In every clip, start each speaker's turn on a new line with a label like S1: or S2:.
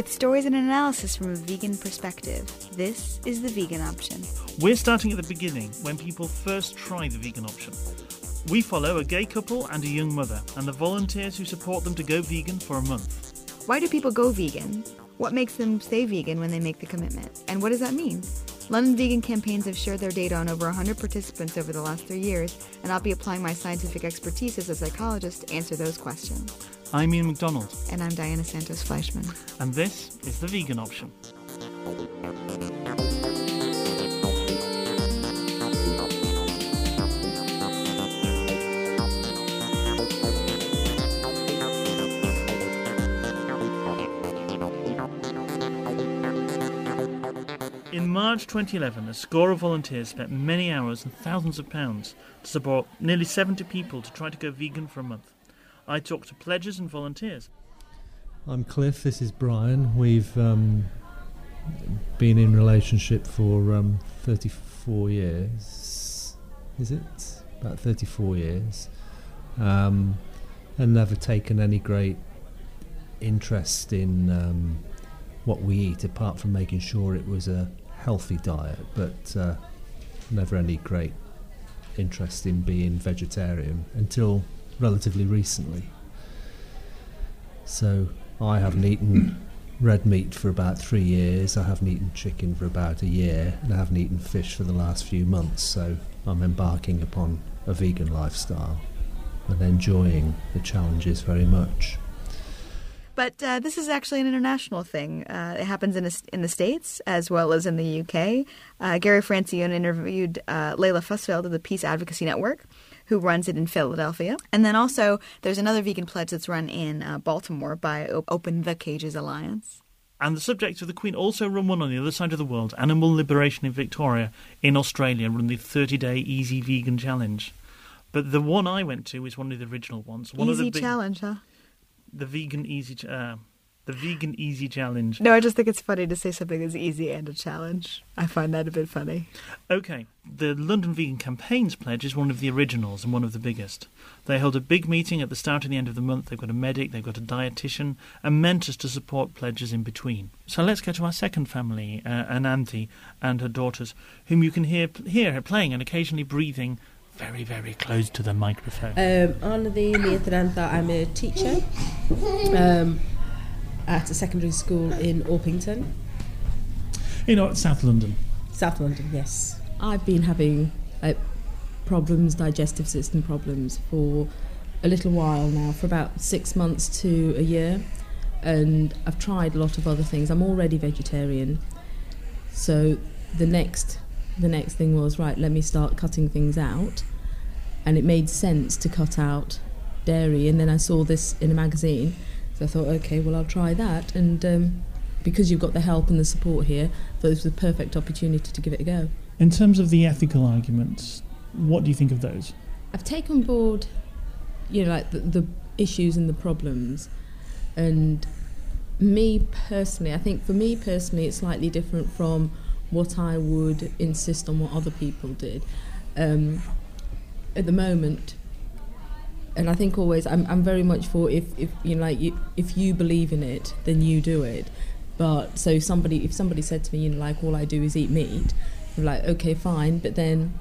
S1: with stories and analysis from a vegan perspective. This is The Vegan Option.
S2: We're starting at the beginning when people first try the vegan option. We follow a gay couple and a young mother and the volunteers who support them to go vegan for a month.
S1: Why do people go vegan? What makes them stay vegan when they make the commitment? And what does that mean? London vegan campaigns have shared their data on over 100 participants over the last three years, and I'll be applying my scientific expertise as a psychologist to answer those questions.
S2: I'm Ian McDonald.
S1: And I'm Diana Santos Fleischman.
S2: And this is The Vegan Option. March 2011, a score of volunteers spent many hours and thousands of pounds to support nearly 70 people to try to go vegan for a month. I talked to pledges and volunteers.
S3: I'm Cliff, this is Bryan. We've um, been in relationship for um, 34 years. Is it? About 34 years. Um, and never taken any great interest in um, what we eat apart from making sure it was a healthy diet, but uh, never any great interest in being vegetarian until relatively recently. So I haven't eaten red meat for about three years. I haven't eaten chicken for about a year, and I haven't eaten fish for the last few months. So I'm embarking upon a vegan lifestyle and enjoying the challenges very much.
S1: But uh, this is actually an international thing. Uh, it happens in, a, in the States as well as in the UK. Uh, Gary Francione interviewed uh, Layla Fussfeld of the Peace Advocacy Network, who runs it in Philadelphia. And then also, there's another vegan pledge that's run in uh, Baltimore by Open the Cages Alliance.
S2: And the subjects of the Queen also run one on the other side of the world, Animal Liberation in Victoria in Australia, run the 30 day Easy Vegan Challenge. But the one I went to is one of the original ones. One
S1: easy
S2: of the big,
S1: challenge, huh?
S2: The vegan easy uh, the vegan easy challenge.
S1: No, I just think it's funny to say something as easy and a challenge. I find that a bit funny.
S2: Okay, the London Vegan Campaigns pledge is one of the originals and one of the biggest. They hold a big meeting at the start and the end of the month. They've got a medic, they've got a dietitian, and mentors to support pledges in between. So let's go to our second family, uh, Ananthi and her daughters, whom you can hear hear her playing and occasionally breathing very, very close to the microphone.
S4: Um, Ananthi Neithrantha, I'm a teacher um, at a secondary school in Orpington.
S2: You know, South London.
S4: South London, yes. I've been having like, problems, digestive system problems, for a little while now, for about six months to a year. And I've tried a lot of other things. I'm already vegetarian. So the next the next thing was right let me start cutting things out. And it made sense to cut out dairy. And then i saw this in a magazine. So i thought okay well i'll try that. And um, because you've got the help and the support here thought this was the perfect opportunity to give it a go.
S2: In terms of the ethical arguments, what do you think of those?
S4: i've taken board you know like the, the issues and the problems. And me personally i think for me personally it's slightly different from what I would insist on what other people did. Um, at the moment, and I think always I'm, I'm very much for if, if you know like you, if you believe in it, then you do it. But so somebody if somebody said to me, you know, like all I do is eat meat, I'm like okay, fine, but then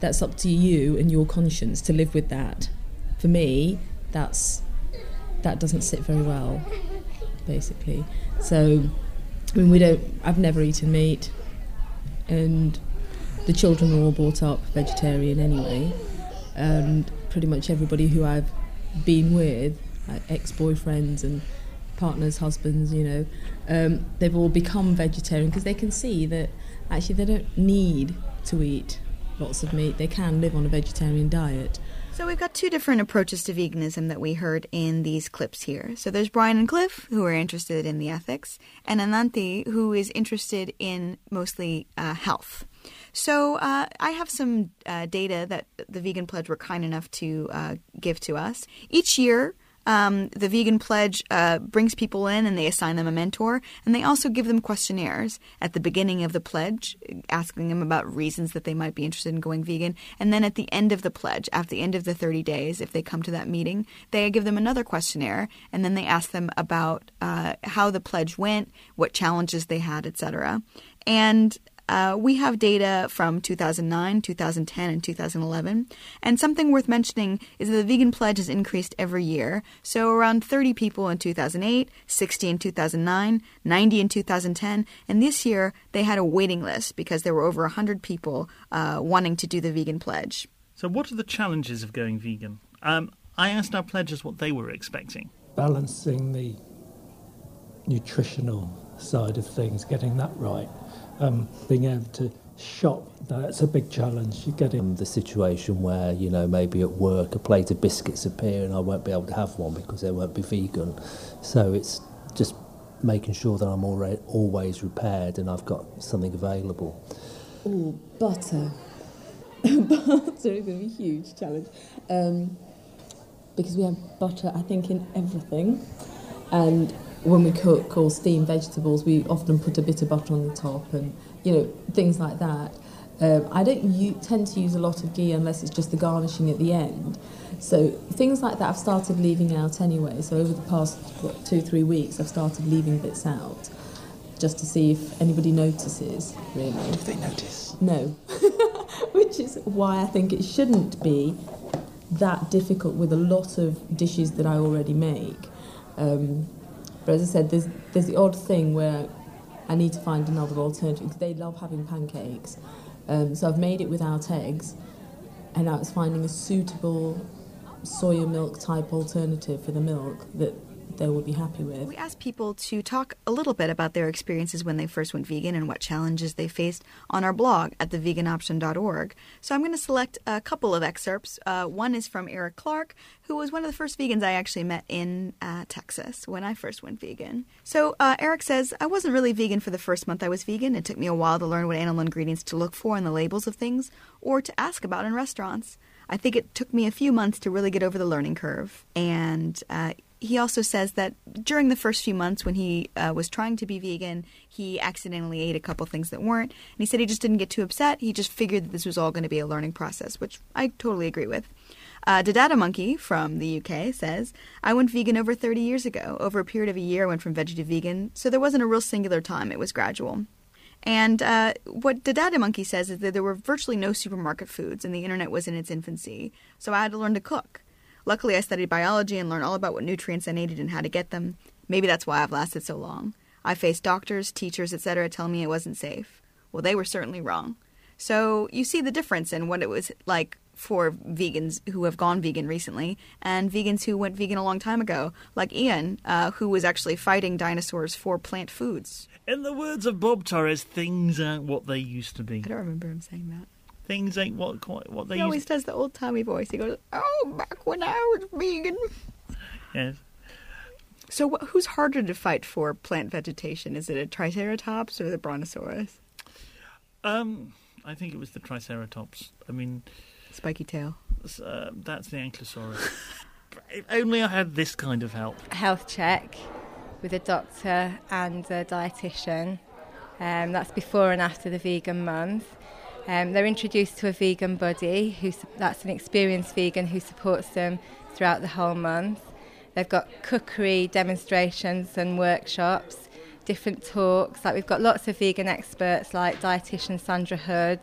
S4: that's up to you and your conscience to live with that. For me, that's that doesn't sit very well, basically. So I mean, we don't. I've never eaten meat and the children are all brought up vegetarian anyway, and pretty much everybody who I've been with, like ex-boyfriends and partners, husbands, you know, um, they've all become vegetarian because they can see that actually they don't need to eat lots of meat. They can live on a vegetarian diet.
S1: So we've got two different approaches to veganism that we heard in these clips here. So there's Bryan and Cliff, who are interested in the ethics, and Ananthi, who is interested in mostly uh, health. So uh, I have some uh, data that the Vegan Pledge were kind enough to uh, give to us. Each year, Um, the Vegan Pledge uh, brings people in and they assign them a mentor, and they also give them questionnaires at the beginning of the pledge, asking them about reasons that they might be interested in going vegan. And then at the end of the pledge, at the end of the 30 days, if they come to that meeting, they give them another questionnaire, and then they ask them about uh, how the pledge went, what challenges they had, etc. And uh, we have data from 2009, 2010, and 2011. And something worth mentioning is that the vegan pledge has increased every year. So around 30 people in 2008, 60 in 2009, 90 in 2010. And this year they had a waiting list because there were over 100 people uh, wanting to do the vegan pledge.
S2: So, what are the challenges of going vegan? Um, I asked our pledges what they were expecting.
S5: Balancing the nutritional side of things, getting that right um, being able to shop, that's a big challenge. You get in
S6: the situation where, you know, maybe at work a plate of biscuits appear and I won't be able to have one because they won't be vegan. So it's just making sure that I'm already, always repaired and I've got something available.
S4: Oh, butter. butter is going to be a huge challenge. Um, because we have butter, I think, in everything. And when we cook or steam vegetables, we often put a bit of butter on the top and, you know, things like that. Um, I don't u- tend to use a lot of ghee unless it's just the garnishing at the end. So things like that I've started leaving out anyway. So over the past what, two, three weeks, I've started leaving bits out just to see if anybody notices, really.
S7: If they notice.
S4: No. Which is why I think it shouldn't be that difficult with a lot of dishes that I already make. Um, but as I said, there's there's the odd thing where I need to find another alternative because they love having pancakes. Um, so I've made it without eggs, and now it's finding a suitable soya milk type alternative for the milk that they would be happy with.
S1: We asked people to talk a little bit about their experiences when they first went vegan and what challenges they faced on our blog at theveganoption.org. So I'm going to select a couple of excerpts. Uh, one is from Eric Clark, who was one of the first vegans I actually met in uh, Texas when I first went vegan. So uh, Eric says, I wasn't really vegan for the first month I was vegan. It took me a while to learn what animal ingredients to look for in the labels of things or to ask about in restaurants. I think it took me a few months to really get over the learning curve. And uh, he also says that during the first few months when he uh, was trying to be vegan, he accidentally ate a couple things that weren't. And he said he just didn't get too upset. He just figured that this was all going to be a learning process, which I totally agree with. Uh, Dada Monkey from the UK says, I went vegan over 30 years ago. Over a period of a year, I went from veggie to vegan, so there wasn't a real singular time, it was gradual. And uh, what Dada Monkey says is that there were virtually no supermarket foods and the internet was in its infancy, so I had to learn to cook. Luckily, I studied biology and learned all about what nutrients I needed and how to get them. Maybe that's why I've lasted so long. I faced doctors, teachers, etc., telling me it wasn't safe. Well, they were certainly wrong. So you see the difference in what it was like for vegans who have gone vegan recently and vegans who went vegan a long time ago, like Ian, uh, who was actually fighting dinosaurs for plant foods.
S2: In the words of Bob Torres, things aren't what they used to be.
S1: I don't remember him saying that.
S2: Things ain't what quite what they
S1: He always does the old timey voice. He goes, "Oh, back when I was vegan."
S2: Yes.
S1: So, wh- who's harder to fight for plant vegetation? Is it a Triceratops or the Brontosaurus?
S2: Um, I think it was the Triceratops. I mean,
S1: Spiky tail.
S2: uh, that's the Ankylosaurus. if only I had this kind of help.
S8: health check with a doctor and a dietitian. Um, that's before and after the vegan month. Um, they're introduced to a vegan buddy who, that's an experienced vegan who supports them throughout the whole month. They've got cookery demonstrations and workshops, different talks. Like we've got lots of vegan experts like dietitian Sandra Hood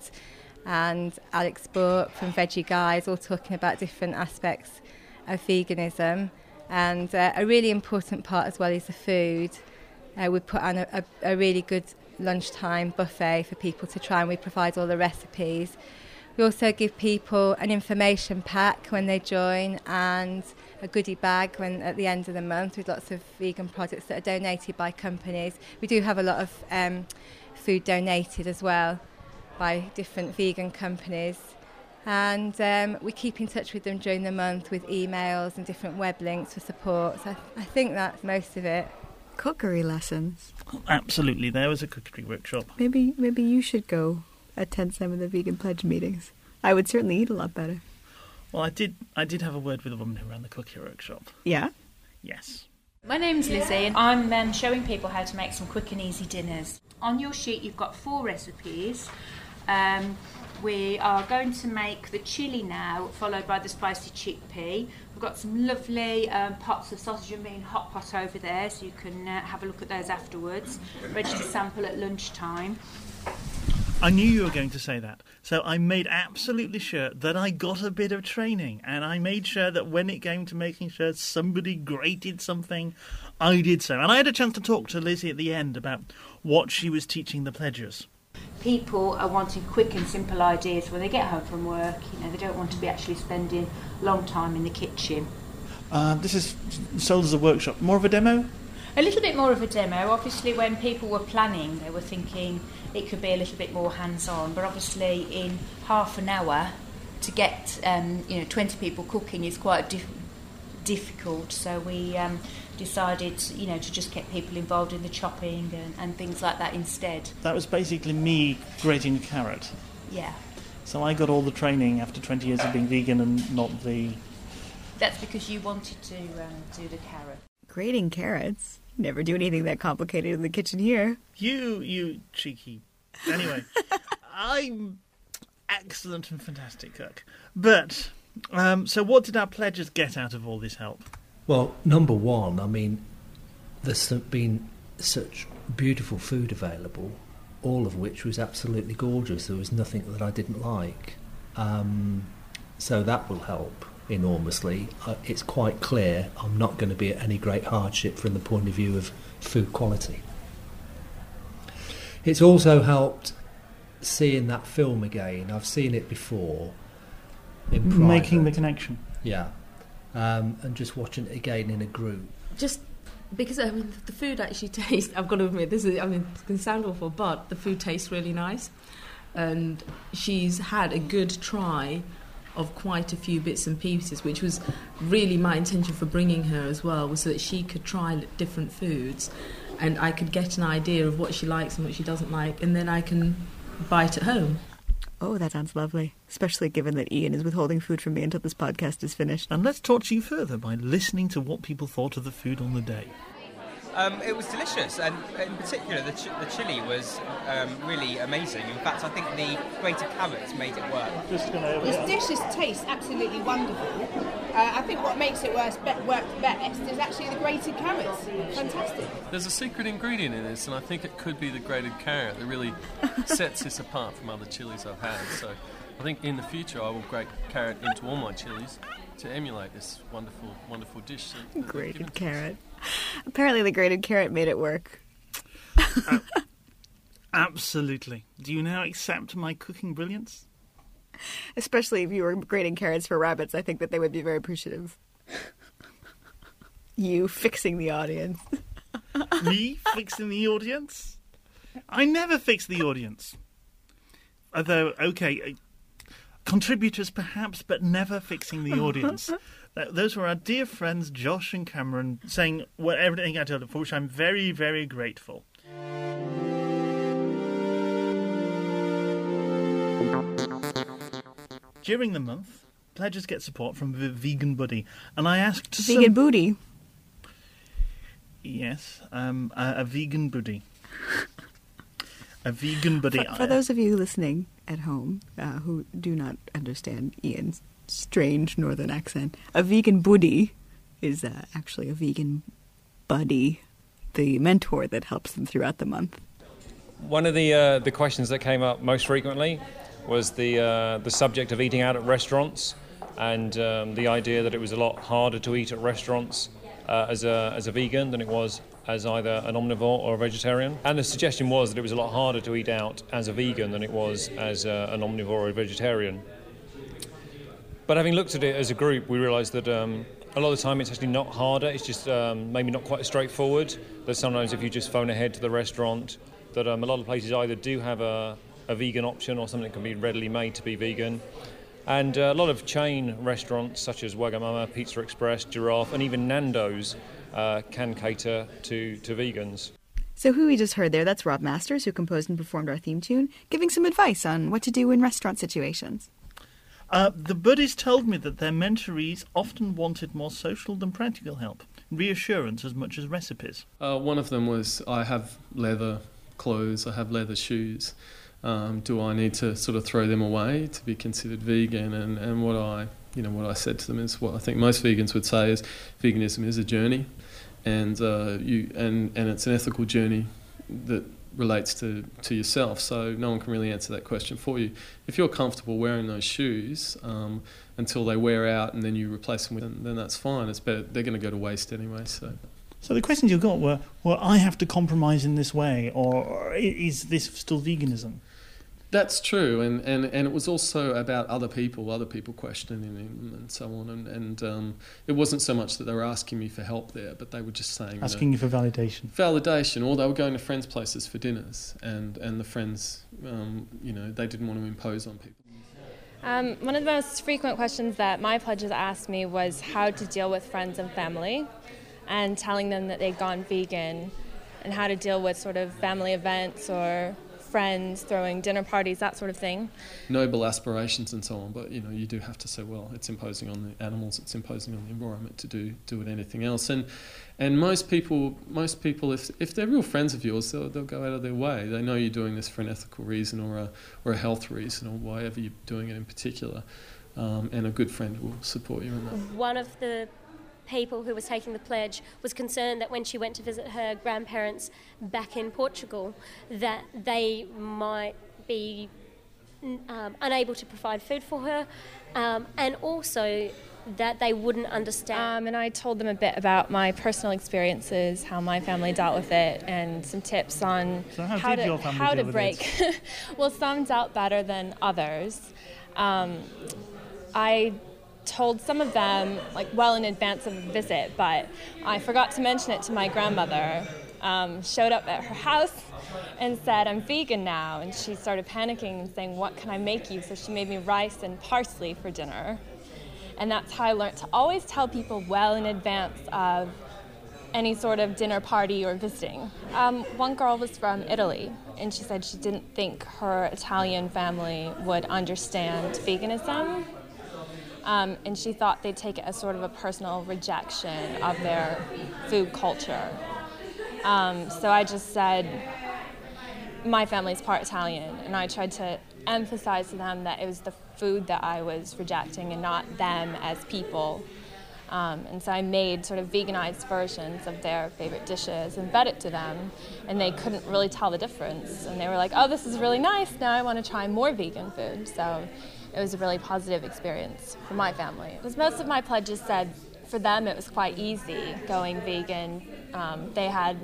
S8: and Alex Bourke from Veggie Guys, all talking about different aspects of veganism. And uh, a really important part as well is the food. Uh, we put on a, a, a really good lunchtime buffet for people to try, and we provide all the recipes. We also give people an information pack when they join and a goodie bag when at the end of the month with lots of vegan products that are donated by companies. We do have a lot of um, food donated as well by different vegan companies. And um, we keep in touch with them during the month with emails and different web links for support. So I, I think that's most of it.
S1: Cookery lessons.
S2: Absolutely, there was a cookery workshop.
S1: Maybe, maybe you should go attend some of the vegan pledge meetings. I would certainly eat a lot better.
S2: Well, I did. I did have a word with a woman who ran the cookery workshop.
S1: Yeah.
S2: Yes.
S7: My name's Lizzie, and I'm um, showing people how to make some quick and easy dinners. On your sheet, you've got four recipes. Um, we are going to make the chili now, followed by the spicy chickpea. We've got some lovely um, pots of sausage and bean hot pot over there, so you can uh, have a look at those afterwards. Ready to sample at lunchtime.
S2: I knew you were going to say that. So I made absolutely sure that I got a bit of training and I made sure that when it came to making sure somebody grated something, I did so. And I had a chance to talk to Lizzie at the end about what she was teaching the pledgers.
S7: People are wanting quick and simple ideas when they get home from work. You know, they don't want to be actually spending long time in the kitchen.
S2: Uh, this is sold as a workshop. More of a demo?
S7: A little bit more of a demo. Obviously, when people were planning, they were thinking it could be a little bit more hands-on. But obviously, in half an hour, to get um, you know 20 people cooking is quite dif- difficult. So we um, decided, you know, to just get people involved in the chopping and, and things like that instead.
S2: That was basically me grating a carrot.
S7: Yeah,
S2: So I got all the training after 20 years of being vegan and not the.
S7: that's because you wanted to um, do the carrot.
S1: Grating carrots. Never do anything that complicated in the kitchen here.
S2: You, you cheeky. Anyway, I'm excellent and fantastic cook. But, um, so what did our pledges get out of all this help?
S6: Well, number one, I mean, there's been such beautiful food available, all of which was absolutely gorgeous. There was nothing that I didn't like. Um, so that will help enormously. Uh, it's quite clear I'm not going to be at any great hardship from the point of view of food quality. It's also helped seeing that film again. I've seen it before. In
S2: Making the connection.
S6: Yeah. Um, and just watching it again in a group.
S4: just because I mean the food actually tastes. I've got to admit this is. I mean it can sound awful, but the food tastes really nice, and she's had a good try of quite a few bits and pieces, which was really my intention for bringing her as well, was so that she could try different foods, and I could get an idea of what she likes and what she doesn't like, and then I can buy it at home.
S1: Oh, that sounds lovely. Especially given that Ian is withholding food from me until this podcast is finished.
S2: And let's torture you further by listening to what people thought of the food on the day.
S9: Um, it was delicious, and in particular, the, ch- the chili was um, really amazing. In fact, I think the grated carrots made it work.
S2: Just gonna.
S10: This dish is tastes absolutely wonderful. Uh, I think what makes it work, be- work best is actually the grated carrots. Fantastic.
S11: There's a secret ingredient in this, and I think it could be the grated carrot that really sets this apart from other chilies I've had. So I think in the future I will grate carrot into all my chilies to emulate this wonderful, wonderful dish. That, that they've
S1: Grated
S11: to
S1: carrot. Apparently, the grated carrot made it work.
S2: Absolutely. Do you now accept my cooking brilliance?
S1: Especially if you were grating carrots for rabbits, I think that they would be very appreciative. you fixing the audience.
S2: Me fixing the audience? I never fix the audience. Although, okay, uh, contributors perhaps, but never fixing the audience. Th- Those were our dear friends Josh and Cameron saying what everything I told them, for which I'm very, very grateful. During the month, pledges get support from the Vegan Buddy, and I asked some-
S1: Vegan booty.
S2: Yes, um, a, a vegan buddy. A vegan buddy.
S1: For, for those of you listening at home uh, who do not understand Ian's strange northern accent, a vegan buddy is uh, actually a vegan buddy, the mentor that helps them throughout the month.
S12: One of the uh, the questions that came up most frequently was the uh, the subject of eating out at restaurants, and um, the idea that it was a lot harder to eat at restaurants uh, as a as a vegan than it was as either an omnivore or a vegetarian. And the suggestion was that it was a lot harder to eat out as a vegan than it was as uh, an omnivore or a vegetarian. But having looked at it as a group, we realised that um, a lot of the time it's actually not harder. It's just um, maybe not quite as straightforward. That sometimes if you just phone ahead to the restaurant, that um, a lot of places either do have a, a vegan option or something that can be readily made to be vegan. And uh, a lot of chain restaurants such as Wagamama, Pizza Express, Giraffe, and even Nando's uh, can cater to, to vegans.
S1: So, who we just heard there, that's Rob Masters, who composed and performed our theme tune, giving some advice on what to do in restaurant situations.
S2: Uh, the buddies told me that their mentorees often wanted more social than practical help. reassurance as much as recipes?
S11: Uh, one of them was I have leather clothes, I have leather shoes. Um, do I need to sort of throw them away to be considered vegan? And, and what I you know what I said to them is what I think most vegans would say is veganism is a journey, and uh, you and and it's an ethical journey that relates to, to yourself. So no one can really answer that question for you. If you're comfortable wearing those shoes um, until they wear out and then you replace them with them, then that's fine. It's better. They're going to go to waste anyway. So.
S2: So the questions you got were, well, I have to compromise in this way, or is this still veganism?
S11: That's true, and, and, and it was also about other people, other people questioning him and so on, and, and um, it wasn't so much that they were asking me for help there, but they were just saying
S2: asking
S11: you, know,
S2: you for validation,
S11: validation, or they were going to friends' places for dinners, and and the friends, um, you know, they didn't want to impose on people.
S13: Um, one of the most frequent questions that my pledges asked me was how to deal with friends and family, and telling them that they'd gone vegan, and how to deal with sort of family events or friends, throwing dinner parties, that sort of thing.
S11: Noble aspirations and so on, but you know you do have to say, well, it's imposing on the animals, it's imposing on the environment to do do with anything else. And and most people, most people, if if they're real friends of yours, they'll they'll go out of their way. They know you're doing this for an ethical reason or a or a health reason or whatever you're doing it in particular. Um, and a good friend will support you in that.
S14: One of the people who was taking the pledge was concerned that when she went to visit her grandparents back in Portugal, that they might be um, unable to provide food for her, um, and also that they wouldn't understand.
S13: Um, and I told them a bit about my personal experiences, how my family dealt with it, and some tips on
S2: so how,
S13: how
S2: to
S13: how to break.
S2: It?
S13: well, some dealt better than others. Um, I told some of them like well in advance of the visit, but I forgot to mention it to my grandmother. Um, showed up at her house and said, I'm vegan now. And she started panicking and saying, What can I make you? So she made me rice and parsley for dinner. And that's how I learned to always tell people well in advance of any sort of dinner party or visiting. Um, one girl was from Italy, and she said she didn't think her Italian family would understand veganism um, and she thought they'd take it as sort of a personal rejection of their food culture. Um, so I just said, my family's part Italian, and I tried to emphasize to them that it was the food that I was rejecting and not them as people. Um, and so I made sort of veganized versions of their favorite dishes and fed it to them, and they couldn't really tell the difference. And they were like, oh, this is really nice. Now I want to try more vegan food. So it was a really positive experience for my family. Because most of my pledges said for them it was quite easy going vegan. Um, they had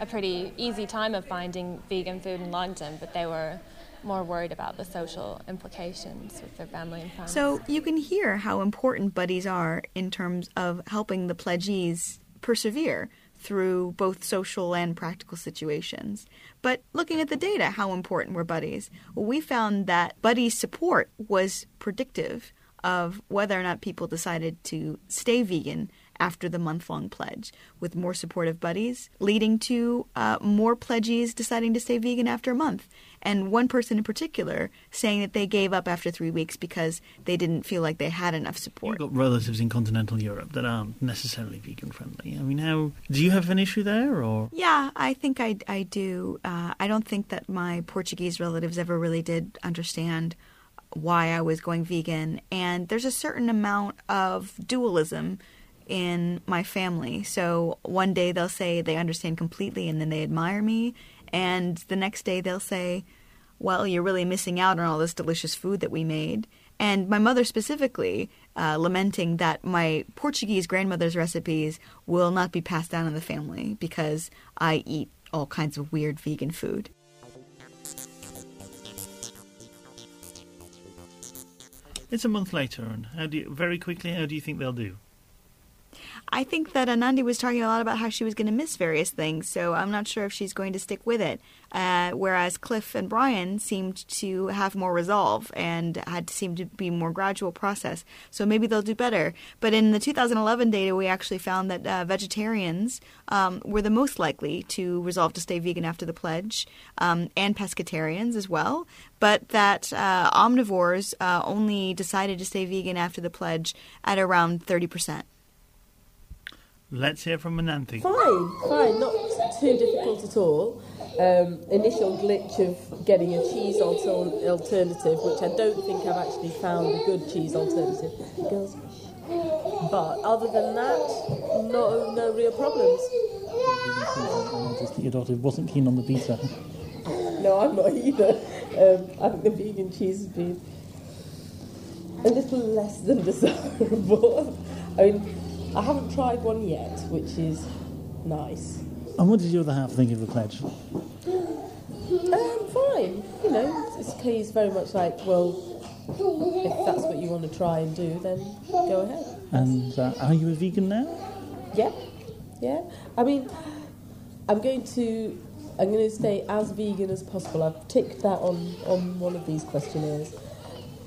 S13: a pretty easy time of finding vegan food in London, but they were more worried about the social implications with their family and friends.
S1: So you can hear how important buddies are in terms of helping the pledgees persevere through both social and practical situations. But looking at the data, how important were buddies? Well, we found that buddy support was predictive of whether or not people decided to stay vegan after the month long pledge, with more supportive buddies, leading to uh, more pledgees deciding to stay vegan after a month. And one person in particular saying that they gave up after three weeks because they didn't feel like they had enough support.
S2: You've got relatives in continental Europe that aren't necessarily vegan friendly. I mean, how do you have an issue there, or?
S1: Yeah, I think I, I do. Uh, I don't think that my Portuguese relatives ever really did understand why I was going vegan, and there's a certain amount of dualism in my family. So one day they'll say they understand completely and then they admire me. And the next day they'll say, well, you're really missing out on all this delicious food that we made. And my mother specifically uh, lamenting that my Portuguese grandmother's recipes will not be passed down in the family because I eat all kinds of weird vegan food.
S2: It's a month later, and how do you, very quickly, how do you think they'll do?
S1: I think that Ananthi was talking a lot about how she was going to miss various things, so I'm not sure if she's going to stick with it. Uh, whereas Cliff and Bryan seemed to have more resolve and had seemed to be more gradual process. So maybe they'll do better. But in the 2011 data, we actually found that uh, vegetarians um, were the most likely to resolve to stay vegan after the pledge, um, and pescatarians as well. But that uh, omnivores uh, only decided to stay vegan after the pledge at around 30 percent.
S2: Let's hear from Ananthi.
S15: Fine, fine, not too difficult at all. Um, initial glitch of getting a cheese alter- alternative, which I don't think I've actually found a good cheese alternative. Girls, but other than that, no, no real problems.
S16: I noticed that your daughter wasn't keen on the pizza.
S15: No, I'm not either. Um, I think the vegan cheese has been a little less than desirable. I mean, I haven't tried one yet, which is nice.
S16: And what did your other half think of the pledge?
S15: Um, fine. You know, it's, very much like, well, if that's what you want to try and do, then go ahead.
S16: And uh, are you a vegan now?
S15: Yeah, yeah. I mean, I'm going to I'm going to stay as vegan as possible. I've ticked that on on one of these questionnaires,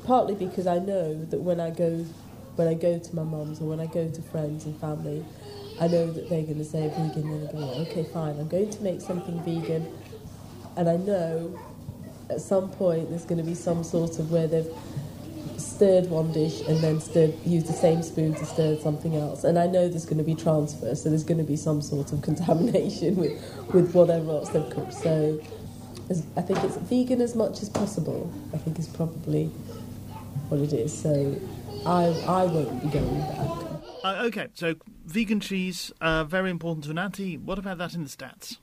S15: partly because I know that when I go when I go to my mum's or when I go to friends and family, I know that they're going to say vegan, and I go, okay, fine. I'm going to make something vegan, and I know at some point there's going to be some sort of where they've stirred one dish and then stirred, used the same spoon to stir something else. And I know there's going to be transfer, so there's going to be some sort of contamination with, with whatever else they've cooked. So as, I think it's vegan as much as possible, I think is probably what it is. So I, I won't be going back.
S2: Uh, okay, so vegan cheese, uh, very important to Ananthi. What about that in the stats?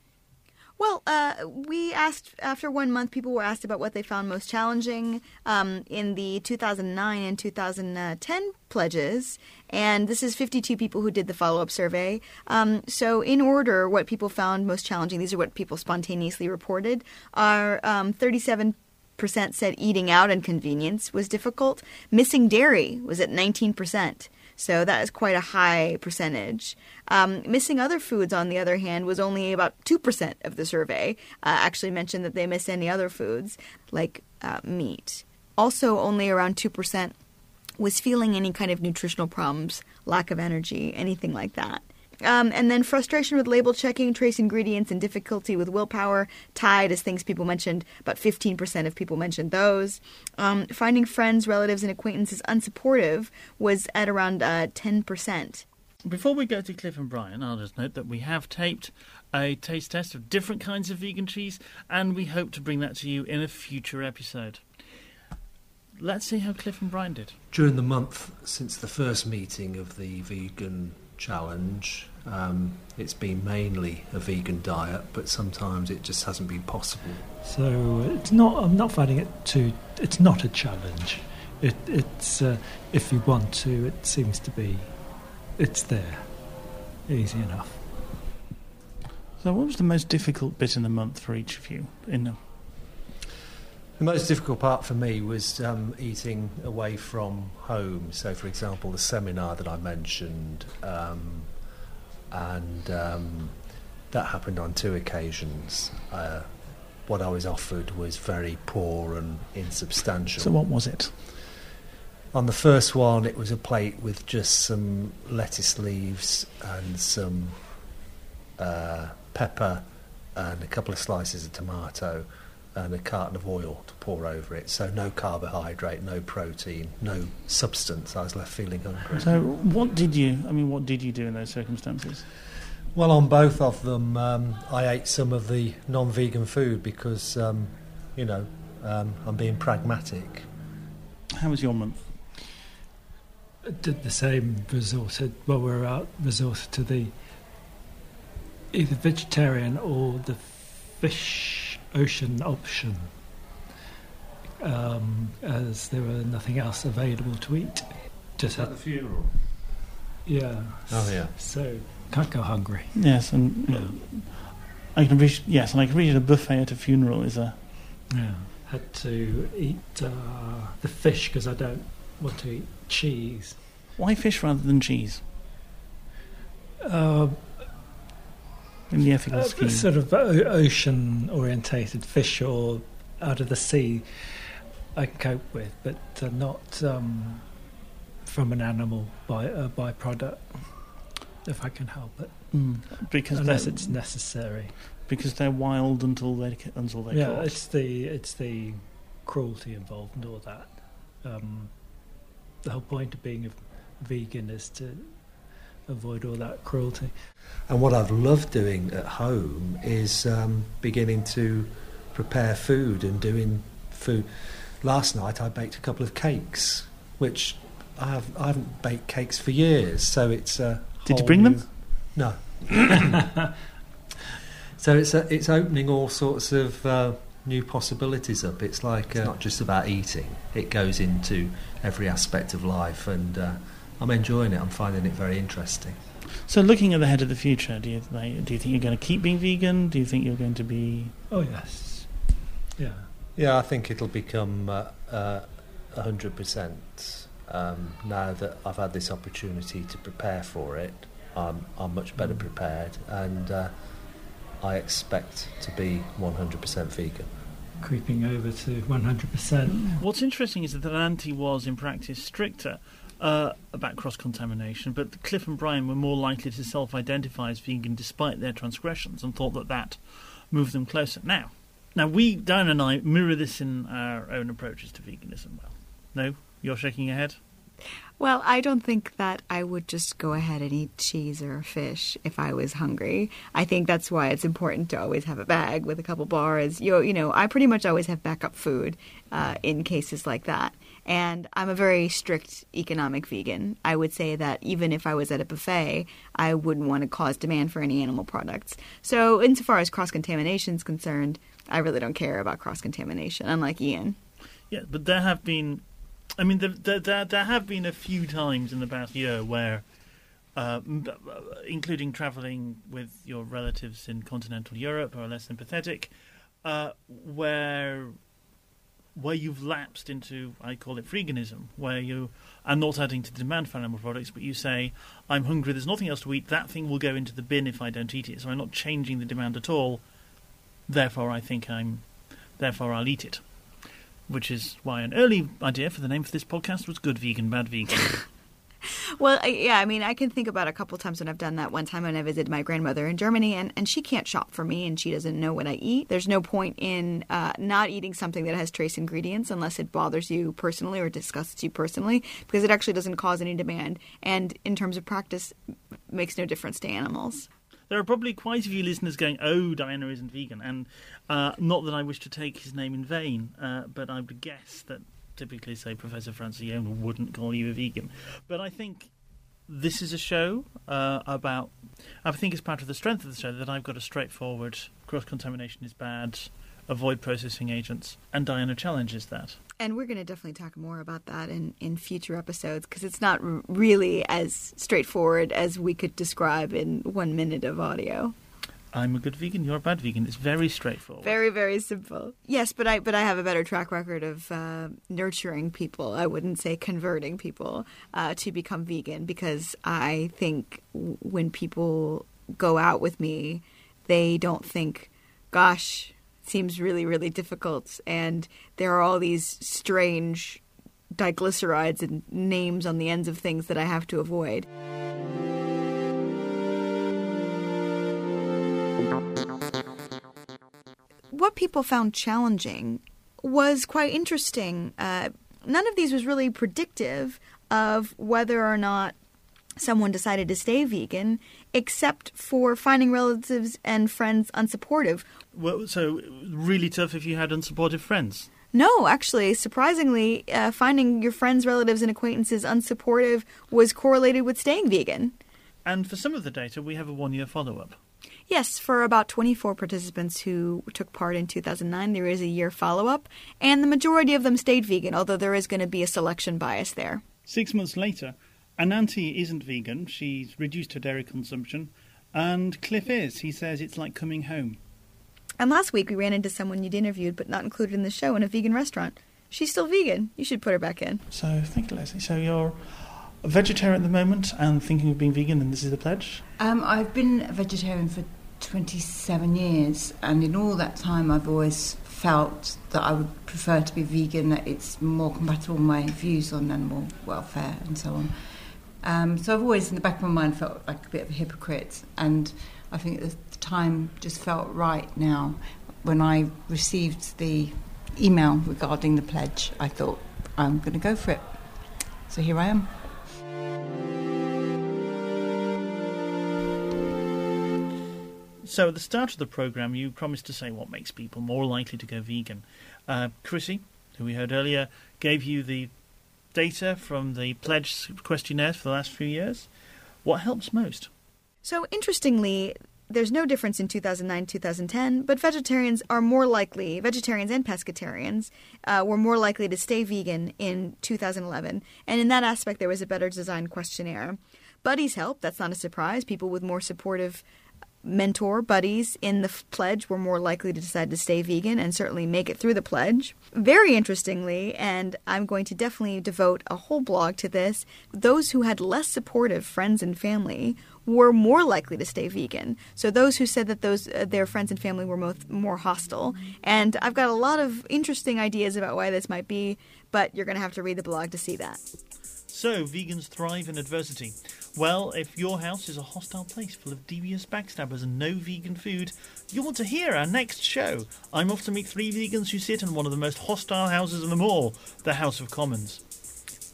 S1: Well, uh, we asked after one month, people were asked about what they found most challenging um, in the 2009 and 2010 pledges, and this is 52 people who did the follow up survey. Um, so, in order, what people found most challenging, these are what people spontaneously reported, are um, 37 percent said eating out and convenience was difficult. Missing dairy was at 19 percent. So that is quite a high percentage. Um, missing other foods, on the other hand, was only about 2% of the survey uh, actually mentioned that they missed any other foods, like uh, meat. Also, only around 2% was feeling any kind of nutritional problems, lack of energy, anything like that. Um, and then frustration with label checking, trace ingredients, and difficulty with willpower tied as things people mentioned. About 15% of people mentioned those. Um, finding friends, relatives, and acquaintances unsupportive was at around uh, 10%.
S2: Before we go to Cliff and Bryan, I'll just note that we have taped a taste test of different kinds of vegan cheese, and we hope to bring that to you in a future episode. Let's see how Cliff and Bryan did.
S6: During the month since the first meeting of the vegan challenge. Um, it's been mainly a vegan diet, but sometimes it just hasn't been possible.
S5: So it's not. I'm not finding it too. It's not a challenge. It, it's uh, if you want to. It seems to be. It's there, easy enough.
S2: So, what was the most difficult bit in the month for each of you? In the
S6: most difficult part for me was um, eating away from home. So, for example, the seminar that I mentioned, um, and um, that happened on two occasions. Uh, what I was offered was very poor and insubstantial.
S2: So, what was it?
S6: On the first one, it was a plate with just some lettuce leaves and some uh, pepper and a couple of slices of tomato and a carton of oil to pour over it. So no carbohydrate, no protein, no substance. I was left feeling hungry.
S2: So what did you? I mean, what did you do in those circumstances?
S6: Well, on both of them, um, I ate some of the non-vegan food because, um, you know, um, I'm being pragmatic.
S2: How was your month?
S5: I did the same. Resorted while we were out. Resorted to the either vegetarian or the fish ocean option, um, as there were nothing else available to eat.
S16: Just at the funeral.
S5: Yeah.
S6: Oh yeah.
S5: So can't go hungry.
S2: Yes, and yeah. I can appreciate. Yes, and I can appreciate a buffet at a funeral is a.
S5: Yeah. Had to eat uh, the fish because I don't want to eat cheese.
S2: Why fish rather than cheese?
S5: Uh,
S2: in the ethical
S5: uh,
S2: scheme.
S5: Sort of ocean orientated fish or out of the sea, I can cope with, but uh, not um, from an animal by a byproduct, if I can help it.
S2: Mm, because
S5: unless it's necessary.
S2: Because they're wild until they until they
S5: yeah,
S2: caught.
S5: it's the it's the cruelty involved and all that. Um, the whole point of being a vegan is to avoid all that cruelty.
S17: And what I've loved doing at home is um, beginning to prepare food and doing food. Last night I baked a couple of cakes, which I, have, I haven't baked cakes for years, so it's a.
S2: Did you bring
S17: new-
S2: them?
S17: No. so it's a, it's opening all sorts of uh, new possibilities up. It's like uh, not just about eating; it goes into every aspect of life, and uh, I'm enjoying it. I'm finding it very interesting.
S2: So, looking at the head of the future, do you like, do you think you're going to keep being vegan? Do you think you're going to be?
S5: Oh yes, yeah.
S17: Yeah, I think it'll become uh, uh, 100% um, now that I've had this opportunity to prepare for it. I'm, I'm much better prepared, and uh, I expect to be 100% vegan.
S5: Creeping over to 100%.
S2: What's interesting is that Ananthi was, in practice, stricter uh, about cross contamination, but Cliff and Bryan were more likely to self identify as vegan despite their transgressions and thought that that moved them closer. Now, now we, Diane and I, mirror this in our own approaches to veganism. Well, no? You're shaking your head?
S1: Well, I don't think that I would just go ahead and eat cheese or fish if I was hungry. I think that's why it's important to always have a bag with a couple bars. You, you know, I pretty much always have backup food uh, in cases like that. And I'm a very strict economic vegan. I would say that even if I was at a buffet, I wouldn't want to cause demand for any animal products. So, insofar as cross contamination is concerned, I really don't care about cross contamination, unlike Ian.
S2: Yeah, but there have been. I mean, there, there, there, have been a few times in the past year where, uh, uh, including travelling with your relatives in continental Europe who are less sympathetic, uh, where where you've lapsed into, I call it freeganism, where you are not adding to the demand for animal products, but you say, I'm hungry, there's nothing else to eat, that thing will go into the bin if I don't eat it, so I'm not changing the demand at all, therefore I think I'm, therefore I'll eat it. Which is why an early idea for the name for this podcast was Good Vegan, Bad Vegan.
S1: Well, I, yeah, I mean, I can think about a couple times when I've done that. One time when I visited my grandmother in Germany, and, and she can't shop for me, and she doesn't know what I eat. There's no point in uh, not eating something that has trace ingredients unless it bothers you personally or disgusts you personally, because it actually doesn't cause any demand, and in terms of practice, makes no difference to animals.
S2: There are probably quite a few listeners going, "Oh, Diana isn't vegan," and uh, not that I wish to take his name in vain, uh, but I would guess that typically, say, Professor Francione wouldn't call you a vegan. But I think this is a show uh, about. I think it's part of the strength of the show that I've got a straightforward cross contamination is bad, avoid processing agents, and Diana challenges that.
S1: And we're going to definitely talk more about that in, in future episodes because it's not really as straightforward as we could describe in one minute of audio.
S2: I'm a good vegan. You're a bad vegan. It's very straightforward.
S1: Very, very simple. Yes, but I but I have a better track record of uh, nurturing people. I wouldn't say converting people uh, to become vegan because I think when people go out with me, they don't think, "Gosh, seems really, really difficult," and there are all these strange diglycerides and names on the ends of things that I have to avoid. What people found challenging was quite interesting. Uh, none of these was really predictive of whether or not someone decided to stay vegan, except for finding relatives and friends unsupportive.
S2: Well, so really tough if you had unsupportive friends.
S1: No, actually, surprisingly, uh, finding your friends, relatives, and acquaintances unsupportive was correlated with staying vegan.
S2: And for some of the data, we have a one-year follow-up.
S1: Yes, for about 24 participants who took part in 2009, there is a year follow up, and the majority of them stayed vegan, although there is going to be a selection bias there.
S2: Six months later, Ananthi isn't vegan. She's reduced her dairy consumption. And Cliff is. He says it's like coming home.
S1: And last week we ran into someone you'd interviewed but not included in the show in a vegan restaurant. She's still vegan. You should put her back in.
S2: So, thank you, Leslie. So, you're a vegetarian at the moment and thinking of being vegan, and this is the pledge?
S18: Um, I've been a vegetarian for 27 years, and in all that time, I've always felt that I would prefer to be vegan, that it's more compatible with my views on animal welfare and so on. Um, so I've always, in the back of my mind, felt like a bit of a hypocrite, and I think the time just felt right now. When I received the email regarding the pledge, I thought, I'm going to go for it. So here I am.
S2: So, at the start of the programme, you promised to say what makes people more likely to go vegan. Uh, Chrissy, who we heard earlier, gave you the data from the pledge questionnaires for the last few years. What helps most?
S1: So, interestingly, there's no difference in 2009 2010, but vegetarians are more likely, vegetarians and pescatarians, uh, were more likely to stay vegan in 2011. And in that aspect, there was a better designed questionnaire. Buddies help, that's not a surprise. People with more supportive mentor buddies in the pledge were more likely to decide to stay vegan and certainly make it through the pledge. Very interestingly, and I'm going to definitely devote a whole blog to this, those who had less supportive friends and family were more likely to stay vegan. So those who said that those uh, their friends and family were most, more hostile. And I've got a lot of interesting ideas about why this might be, but you're going to have to read the blog to see that.
S2: So, vegans thrive in adversity. Well, if your house is a hostile place full of devious backstabbers and no vegan food, you'll want to hear our next show. I'm off to meet three vegans who sit in one of the most hostile houses of them all, the House of Commons.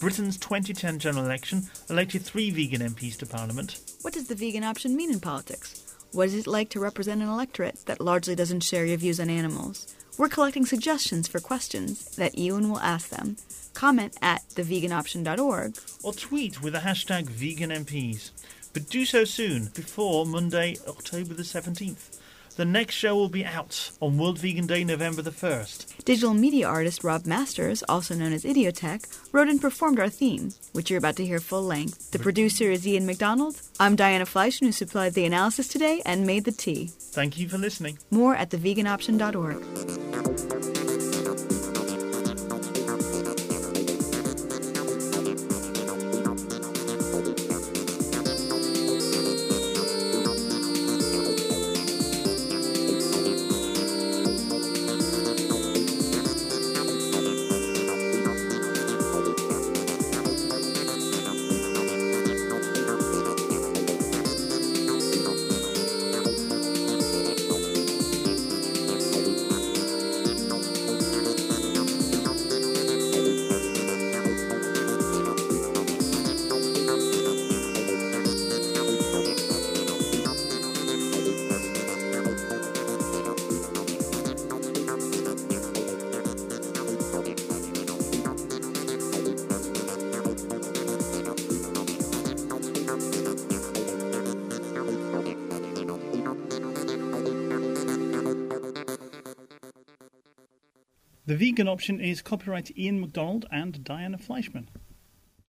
S2: Britain's 2010 general election elected three vegan MPs to Parliament.
S1: What does the vegan option mean in politics? What is it like to represent an electorate that largely doesn't share your views on animals? We're collecting suggestions for questions that Ewan will ask them. Comment at theveganoption.org
S2: or tweet with the hashtag VeganMPs. But do so soon, before Monday, October the 17th. The next show will be out on World Vegan Day, November the 1st.
S1: Digital media artist Rob Masters, also known as Idiotech, wrote and performed our theme, which you're about to hear full length. The producer is Ian McDonald. I'm Diana Fleischman, who supplied the analysis today and made the tea.
S2: Thank you for listening.
S1: More at theveganoption.org.
S2: The vegan option is copyright Ian McDonald and Diana Fleischman.